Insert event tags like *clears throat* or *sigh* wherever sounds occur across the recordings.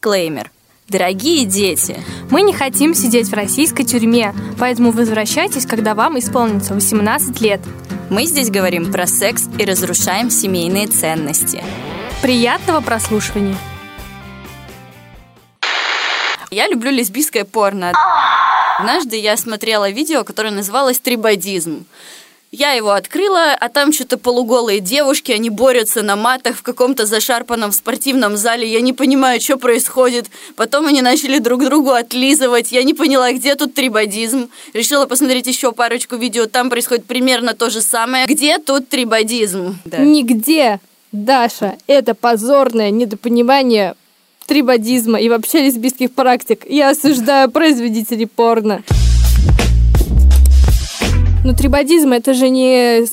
Дисклеймер. Дорогие дети, Мы не хотим сидеть в российской тюрьме, поэтому возвращайтесь, когда вам исполнится 18 лет. мы здесь говорим про секс и разрушаем семейные ценности. Приятного прослушивания! Я люблю лесбийское порно. Однажды я смотрела видео, которое называлось «Трибадизм». Я его открыла, а там что-то полуголые девушки, они борются на матах в каком-то зашарпанном спортивном зале. Я не понимаю, что происходит. Потом они начали друг другу отлизывать. Я не поняла, где тут трибадизм. Решила посмотреть еще парочку видео. Там происходит примерно то же самое. Где тут трибадизм? Да. Нигде, Даша, это позорное недопонимание трибадизма и вообще лесбийских практик. Я осуждаю производителей порно. Но трибадизм это же не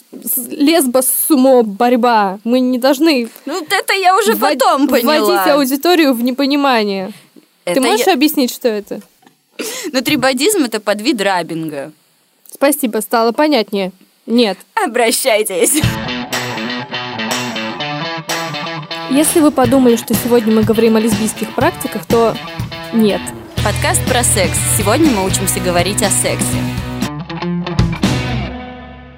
лесбо-сумо борьба. Мы не должны Ну, это я уже ввод- потом поняла. вводить аудиторию в непонимание. Это Ты можешь я- объяснить, что это? Но трибадизм – это подвид рабинга. Спасибо, стало понятнее. Нет. Обращайтесь. Если вы подумали, что сегодня мы говорим о лесбийских практиках, то нет. Подкаст про секс. Сегодня мы учимся говорить о сексе.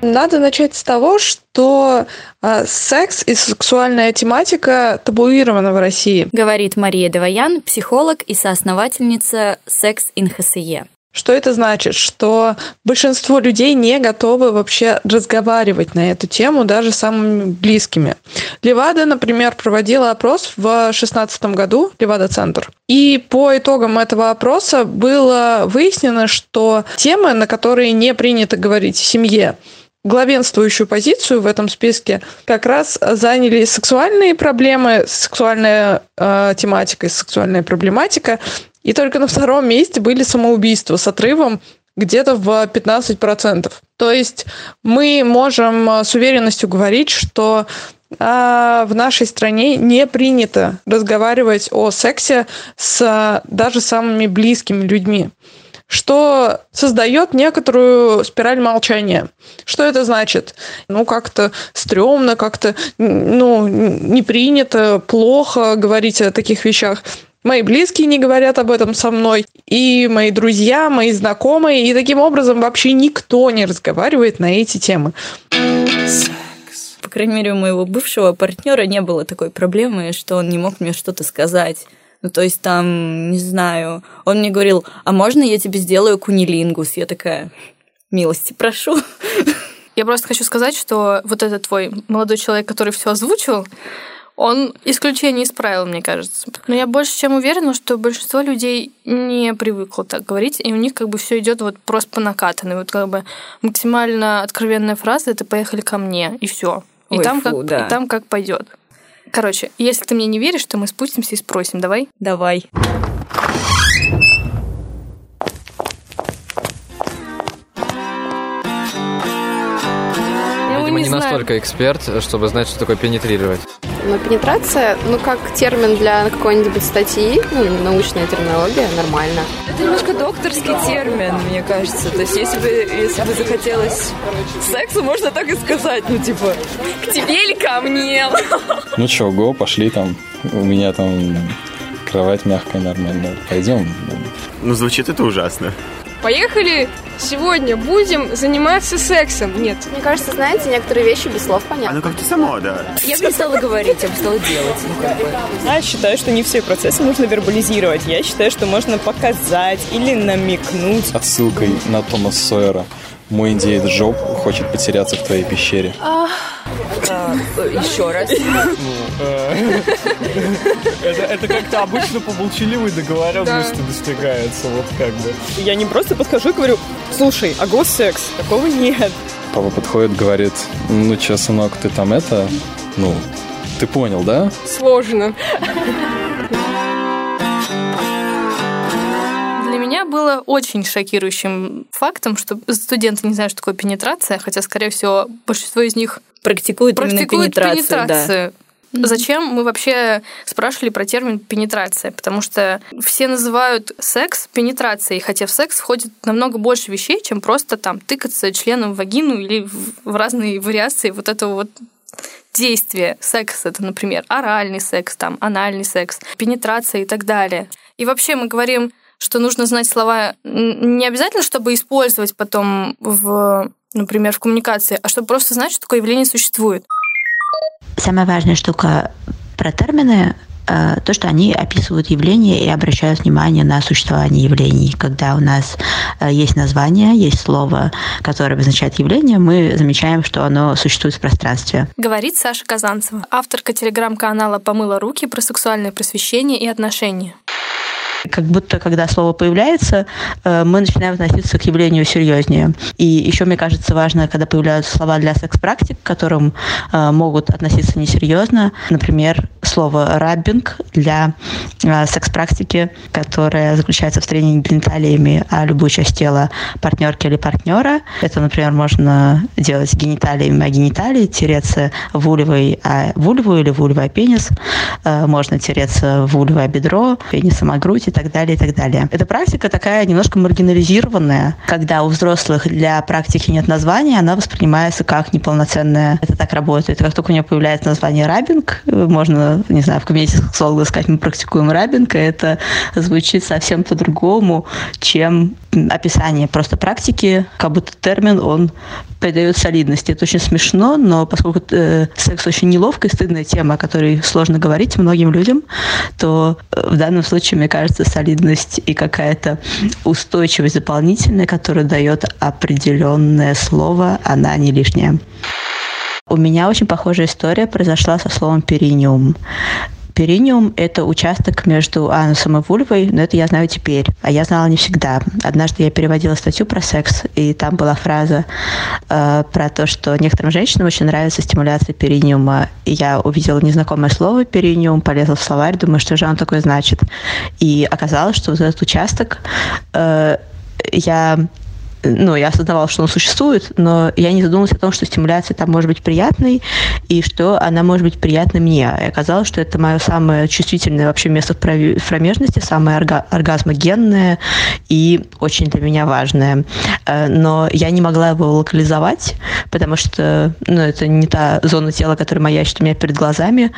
Надо начать с того, что э, секс и сексуальная тематика табуирована в России. Говорит Мария Даваян, психолог и соосновательница Секс in ХСЕ. Что это значит? Что большинство людей не готовы вообще разговаривать на эту тему даже с самыми близкими. Левада, например, проводила опрос в 2016 году, Левада-центр. И по итогам этого опроса было выяснено, что темы, на которые не принято говорить в семье, главенствующую позицию в этом списке как раз заняли сексуальные проблемы, сексуальная э, тематика и сексуальная проблематика. И только на втором месте были самоубийства с отрывом где-то в 15%. То есть мы можем э, с уверенностью говорить, что а, в нашей стране не принято разговаривать о сексе с а, даже самыми близкими людьми что создает некоторую спираль молчания. Что это значит? Ну, как-то стрёмно, как-то ну, не принято, плохо говорить о таких вещах. Мои близкие не говорят об этом со мной, и мои друзья, мои знакомые, и таким образом вообще никто не разговаривает на эти темы. По крайней мере, у моего бывшего партнера не было такой проблемы, что он не мог мне что-то сказать. Ну, то есть там, не знаю, он мне говорил, а можно я тебе сделаю кунилингус? Я такая, милости прошу. Я просто хочу сказать, что вот этот твой молодой человек, который все озвучил, он исключение из правил, мне кажется. Но я больше чем уверена, что большинство людей не привыкло так говорить, и у них как бы все идет вот просто по накатанной. Вот как бы максимально откровенная фраза это поехали ко мне, и все. И Ой, там фу, как да. и там как пойдет. Короче, если ты мне не веришь, то мы спустимся и спросим. Давай. Давай. Видимо, не знаю. настолько эксперт, чтобы знать, что такое пенетрировать. Но пенетрация, ну, как термин для какой-нибудь статьи, ну, научная терминология, нормально. Это немножко докторский термин, мне кажется. То есть, если бы, если бы захотелось сексу, можно так и сказать. Ну, типа, к тебе или ко мне? Ну чё, го, пошли там. У меня там кровать мягкая, нормальная. Пойдем. Ну, звучит это ужасно. Поехали! Сегодня будем заниматься сексом. Нет. Мне кажется, знаете, некоторые вещи без слов А понятны. ну как-то само, да. Я бы не стала говорить, я бы стала делать. Ну. Я считаю, что не все процессы нужно вербализировать. Я считаю, что можно показать или намекнуть. Отсылкой на Тома Сойера. Мой индеец Джоб хочет потеряться в твоей пещере. А, э, Еще раз. *laughs* Это, это как-то обычно по молчаливой договоренности достигается, вот как бы. Я не просто подхожу и говорю, слушай, а госсекс? Такого нет. Папа подходит, говорит, ну чё, сынок, ты там это, ну, ты понял, да? Сложно. Для меня было очень шокирующим фактом, что студенты не знают, что такое пенетрация, хотя, скорее всего, большинство из них Практикует, именно практикуют пенетрацию, да. пенетрацию. Зачем мы вообще спрашивали про термин пенетрация? Потому что все называют секс пенетрацией, хотя в секс входит намного больше вещей, чем просто там тыкаться членом в вагину или в разные вариации вот этого вот действие. Секс это, например, оральный секс, там, анальный секс, пенетрация и так далее. И вообще мы говорим, что нужно знать слова не обязательно, чтобы использовать потом в, например, в коммуникации, а чтобы просто знать, что такое явление существует. Самая важная штука про термины Э, то, что они описывают явления и обращают внимание на существование явлений. Когда у нас э, есть название, есть слово, которое обозначает явление, мы замечаем, что оно существует в пространстве. Говорит Саша Казанцева, авторка телеграм-канала «Помыла руки» про сексуальное просвещение и отношения как будто когда слово появляется, э, мы начинаем относиться к явлению серьезнее. И еще, мне кажется, важно, когда появляются слова для секс-практик, к которым э, могут относиться несерьезно. Например, слово «раббинг» для э, секс-практики, которая заключается в тренинге гениталиями о любую часть тела партнерки или партнера. Это, например, можно делать гениталиями о гениталии, тереться вульвой о вульву или вульвой о пенис. Можно тереться вульвой о бедро, пенисом о грудь и так далее, и так далее. Эта практика такая немножко маргинализированная, когда у взрослых для практики нет названия, она воспринимается как неполноценная. Это так работает. Как только у нее появляется название рабинг, можно, не знаю, в кабинете сексолога сказать, мы практикуем рабинг, это звучит совсем по-другому, чем описание просто практики, как будто термин, он придает солидности. Это очень смешно, но поскольку э, секс очень неловкая и стыдная тема, о которой сложно говорить многим людям, то э, в данном случае, мне кажется, солидность и какая-то устойчивость дополнительная, которая дает определенное слово, она не лишняя. У меня очень похожая история произошла со словом периниум. Периниум – это участок между анусом и вульвой, но это я знаю теперь, а я знала не всегда. Однажды я переводила статью про секс, и там была фраза э, про то, что некоторым женщинам очень нравится стимуляция периниума. И я увидела незнакомое слово периниум, полезла в словарь, думаю, что же оно такое значит. И оказалось, что вот этот участок э, я ну, я осознавала, что он существует, но я не задумывалась о том, что стимуляция там может быть приятной, и что она может быть приятной мне. И оказалось, что это мое самое чувствительное вообще место в промежности, самое орга оргазмогенное и очень для меня важное. Э, но я не могла его локализовать, потому что ну, это не та зона тела, которая маячит у меня перед глазами,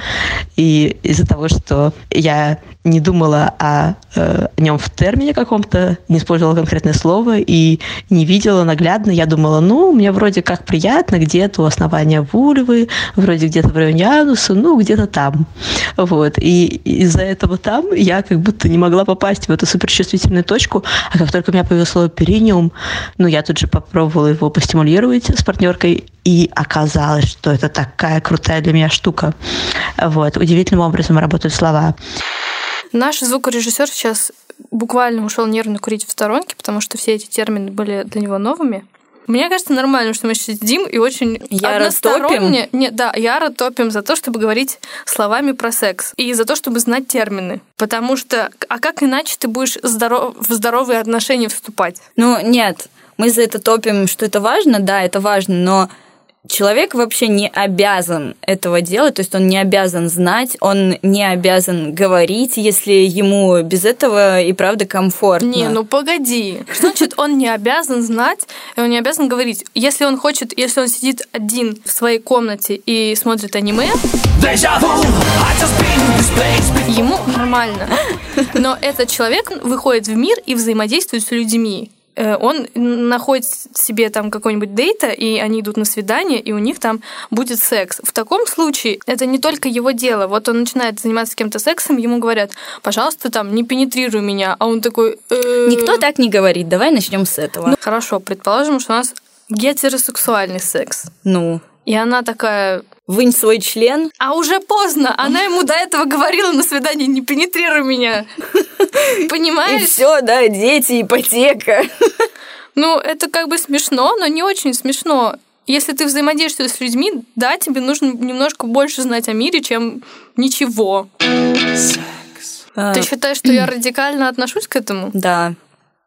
и из-за того, что я не думала о, э, о нем в термине каком-то, не использовала конкретное слово и не видела наглядно. Я думала, ну, мне вроде как приятно где-то у основания вульвы, вроде где-то в районе ануса, ну, где-то там. Вот. И из-за этого там я как будто не могла попасть в эту суперчувствительную точку. А как только у меня появилось слово периниум, ну, я тут же попробовала его постимулировать с партнеркой, и оказалось, что это такая крутая для меня штука. Вот. Удивительным образом работают слова. Наш звукорежиссер сейчас буквально ушел нервно курить в сторонке, потому что все эти термины были для него новыми. Мне кажется нормально, что мы сейчас сидим и очень яро. Топим. Не, да, яро топим за то, чтобы говорить словами про секс. И за то, чтобы знать термины. Потому что... А как иначе ты будешь здоров... в здоровые отношения вступать? Ну, нет. Мы за это топим, что это важно, да, это важно, но человек вообще не обязан этого делать, то есть он не обязан знать, он не обязан говорить, если ему без этого и правда комфортно. Не, ну погоди. Что значит он не обязан знать, и он не обязан говорить? Если он хочет, если он сидит один в своей комнате и смотрит аниме, ему нормально. Но этот человек выходит в мир и взаимодействует с людьми. Э, он находит себе там какой-нибудь дейта, и они идут на свидание, и у них там будет секс. В таком случае это не только его дело. Вот он начинает заниматься кем-то сексом, ему говорят, пожалуйста, там, не пенетрируй меня. А он такой... «Э, Никто так не говорит, давай начнем с этого. Ну, хорошо, предположим, что у нас гетеросексуальный секс. Ну? И она такая, вынь свой член. А уже поздно. Она ему до этого говорила на свидании, не пенетрируй меня. *laughs* Понимаешь? И все, да, дети, ипотека. *laughs* Ну, это как бы смешно, но не очень смешно. Если ты взаимодействуешь с людьми, да, тебе нужно немножко больше знать о мире, чем ничего. Секс. А. Ты считаешь, что я радикально отношусь к этому? Да.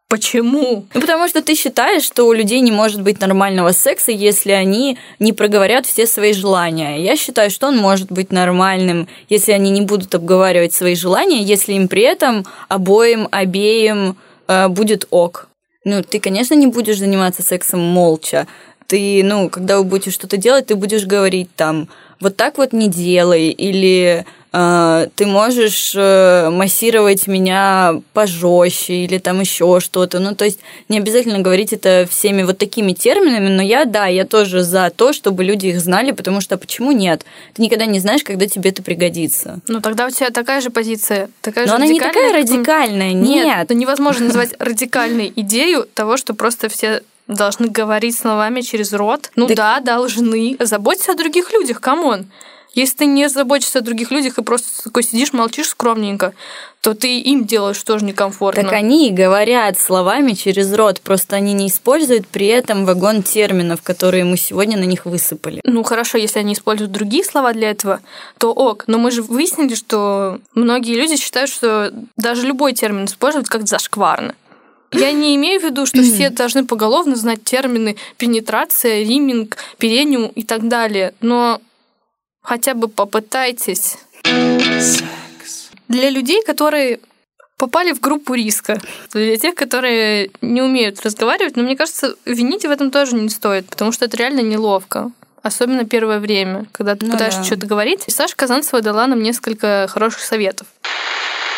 Почему? Ну, потому что ты считаешь, что у людей не может быть нормального секса, если они не проговорят все свои желания. Я считаю, что он может быть нормальным, если они не будут обговаривать свои желания, если им при этом обоим, обеим э, будет ок. Ну, ты, конечно, не будешь заниматься сексом молча. Ты ну, когда вы будете что-то делать, ты будешь говорить там, вот так вот не делай, или ты можешь э, массировать меня пожестче, или там еще что-то. Ну, то есть не обязательно говорить это всеми вот такими терминами, но я, да, я тоже за то, чтобы люди их знали, потому что почему нет? Ты никогда не знаешь, когда тебе это пригодится. Ну, тогда у тебя такая же позиция. Такая но же она не такая радикальная, Нет, нет. это невозможно назвать радикальной идею того, что просто все должны говорить словами через рот. Ну да, должны. Заботься о других людях, come on. Если ты не заботишься о других людях и просто такой сидишь, молчишь скромненько, то ты им делаешь тоже некомфортно. Так они и говорят словами через рот, просто они не используют при этом вагон терминов, которые мы сегодня на них высыпали. Ну хорошо, если они используют другие слова для этого, то ок. Но мы же выяснили, что многие люди считают, что даже любой термин использовать как зашкварно. Я не имею в виду, что *clears throat* все должны поголовно знать термины пенетрация, риминг, перениум и так далее, но хотя бы попытайтесь. Для людей, которые попали в группу риска, для тех, которые не умеют разговаривать, но мне кажется, винить в этом тоже не стоит, потому что это реально неловко. Особенно первое время, когда ты Ну пытаешься да. что-то говорить. И Саша Казанцева дала нам несколько хороших советов.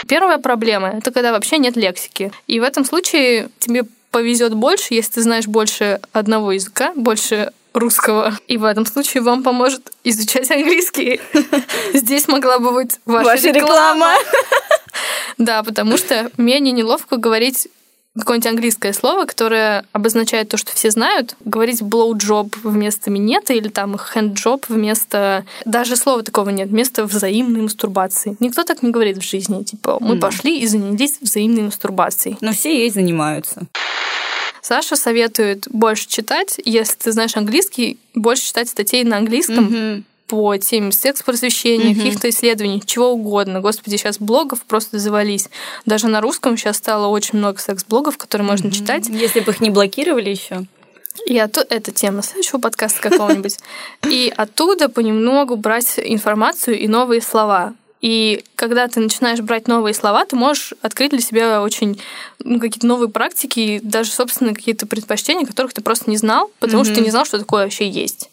Первая проблема — это когда вообще нет лексики. И в этом случае тебе повезет больше, если ты знаешь больше одного языка, больше русского. И в этом случае вам поможет изучать английский. *laughs* Здесь могла бы быть ваша, Ваша реклама. *laughs* Да, потому что менее неловко говорить какое-нибудь английское слово, которое обозначает то, что все знают, говорить blowjob вместо минета или там handjob вместо... Даже слова такого нет, вместо взаимной мастурбации. Никто так не говорит в жизни. Типа, мы Мгм. пошли и занялись взаимной мастурбацией. Но все ей занимаются. Саша советует больше читать, если ты знаешь английский, больше читать статей на английском по теме секс-просвещения, Мгм. каких-то исследований, чего угодно. Господи, сейчас блогов просто завались. Даже на русском сейчас стало очень много секс-блогов, которые можно читать. Если бы их не блокировали еще. И оттуда, это тема следующего подкаста какого-нибудь. И оттуда понемногу брать информацию и новые слова. И когда ты начинаешь брать новые слова, ты можешь открыть для себя очень ну, какие-то новые практики, и даже, собственно, какие-то предпочтения, которых ты просто не знал, потому что Мгм. ты не знал, что такое вообще есть.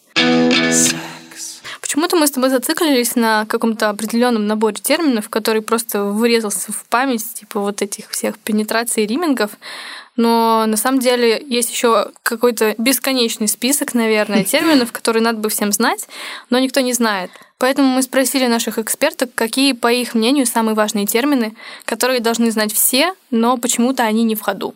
Почему-то мы с тобой зациклились на каком-то определенном наборе терминов, который просто вырезался в память, типа вот этих всех пенетраций и римингов. Но на самом деле есть еще какой-то бесконечный список, наверное, *laughs* терминов, которые надо бы всем знать, но никто не знает. Поэтому мы спросили наших экспертов, какие, по их мнению, самые важные термины, которые должны знать все, но почему-то они не в ходу.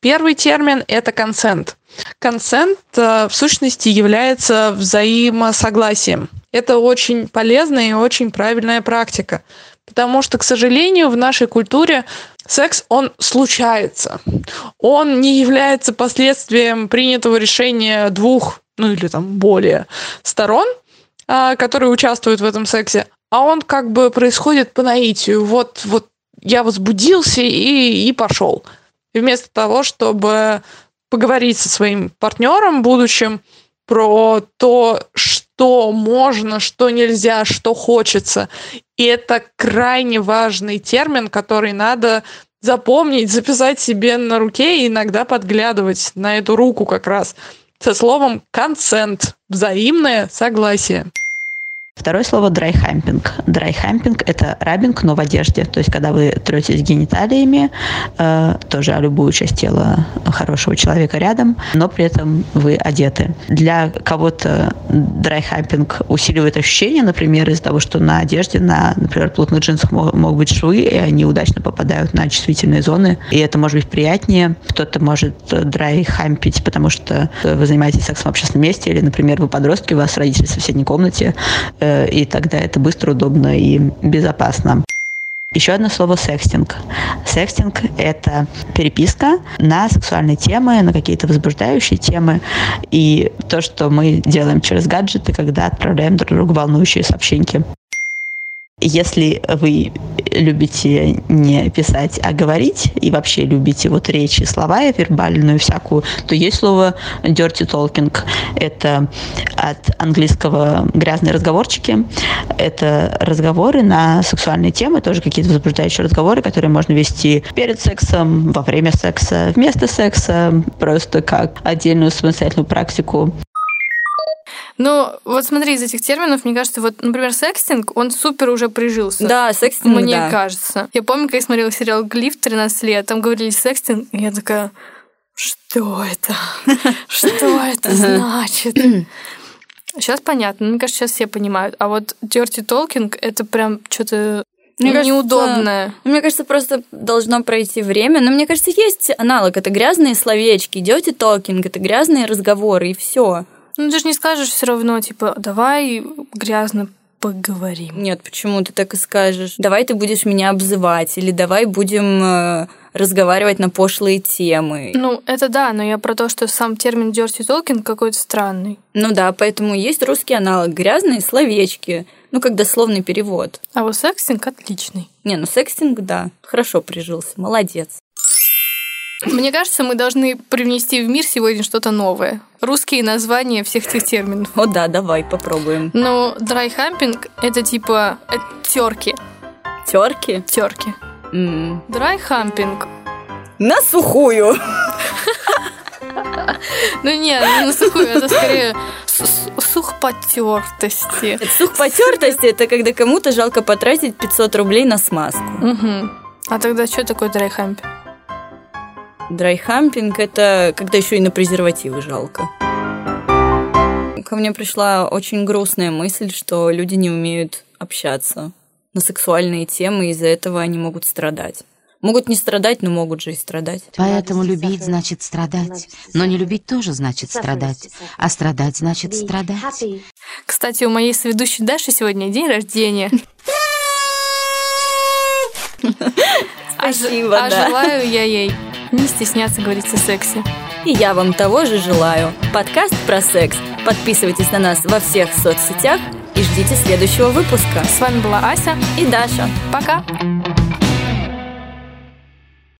Первый термин – это консент. Консент э, в сущности является взаимосогласием. Это очень полезная и очень правильная практика, потому что, к сожалению, в нашей культуре секс, он случается. Он не является последствием принятого решения двух, ну или там более сторон, а, которые участвуют в этом сексе, а он как бы происходит по наитию. Вот, вот я возбудился и, и пошел. И вместо того, чтобы поговорить со своим партнером будущим про то, что можно, что нельзя, что хочется. И это крайне важный термин, который надо запомнить, записать себе на руке и иногда подглядывать на эту руку как раз со словом «consent» – взаимное согласие. Второе слово dry humping. Dry humping – это rubbing, но в одежде. То есть, когда вы третесь гениталиями, э, тоже о любую часть тела хорошего человека рядом, но при этом вы одеты. Для кого-то dry humping усиливает ощущение, например, из-за того, что на одежде, на, например, плотных джинсах мо- могут быть швы, и они удачно попадают на чувствительные зоны, и это может быть приятнее. Кто-то может драйхампить, потому что вы занимаетесь сексом в общественном месте, или, например, вы подростки, у вас родители в соседней комнате, э, и тогда это быстро, удобно и безопасно. Еще одно слово секстинг. Секстинг – это переписка на сексуальные темы, на какие-то возбуждающие темы. И то, что мы делаем через гаджеты, когда отправляем друг другу волнующие сообщения. Если вы любите не писать, а говорить, и вообще любите вот речь и слова, вербальную всякую, то есть слово dirty talking. Это от английского грязные разговорчики. Это разговоры на сексуальные темы, тоже какие-то возбуждающие разговоры, которые можно вести перед сексом, во время секса, вместо секса, просто как отдельную самостоятельную практику. Ну, вот смотри, из этих терминов, мне кажется, вот, например, секстинг, он супер уже прижился. Да, секстинг, Мне да. кажется. Я помню, когда я смотрела сериал «Глиф» 13 лет, там говорили секстинг, и я такая, что это? *laughs* Что это значит? *clears throat* Сейчас понятно, мне кажется, сейчас все понимают. А вот dirty talking — это прям что-то Мне кажется, неудобное. Мне кажется, просто должно пройти время. Но мне кажется, есть аналог. Это грязные словечки. Идете токинг, это грязные разговоры, и все. Ну, ты же не скажешь все равно, типа, давай грязно поговорим. Нет, почему ты так и скажешь? Давай ты будешь меня обзывать, или давай будем э, разговаривать на пошлые темы. Ну, это да, но я про то, что сам термин dirty talking какой-то странный. Ну да, поэтому есть русский аналог грязные словечки. Ну, как дословный перевод. А вот секстинг отличный. Не, ну секстинг, да, хорошо прижился, молодец. Мне кажется, мы должны привнести в мир сегодня что-то новое. Русские названия всех этих терминов. О да, давай попробуем. Ну, dry humping — это типа терки. Терки? Терки. М. Dry humping. На сухую. Ну нет, не на сухую, это скорее сухпотертости. Сухпотертость это когда кому-то жалко потратить 500 рублей на смазку. А тогда что такое dry humping? Dry humping это когда еще и на презервативы жалко. Ко мне пришла очень грустная мысль, что люди не умеют общаться на сексуальные темы, и из-за этого они могут страдать. Могут не страдать, но могут же и страдать. Поэтому любить значит страдать. Но не любить тоже значит страдать. А страдать значит страдать. Кстати, у моей соведущей Даши сегодня день рождения. А *laughs* Спасибо, а да. желаю я ей не стесняться говорить о сексе. И я вам того же желаю. Подкаст про секс. Подписывайтесь на нас во всех соцсетях и ждите следующего выпуска. С вами была Ася и Даша. Пока!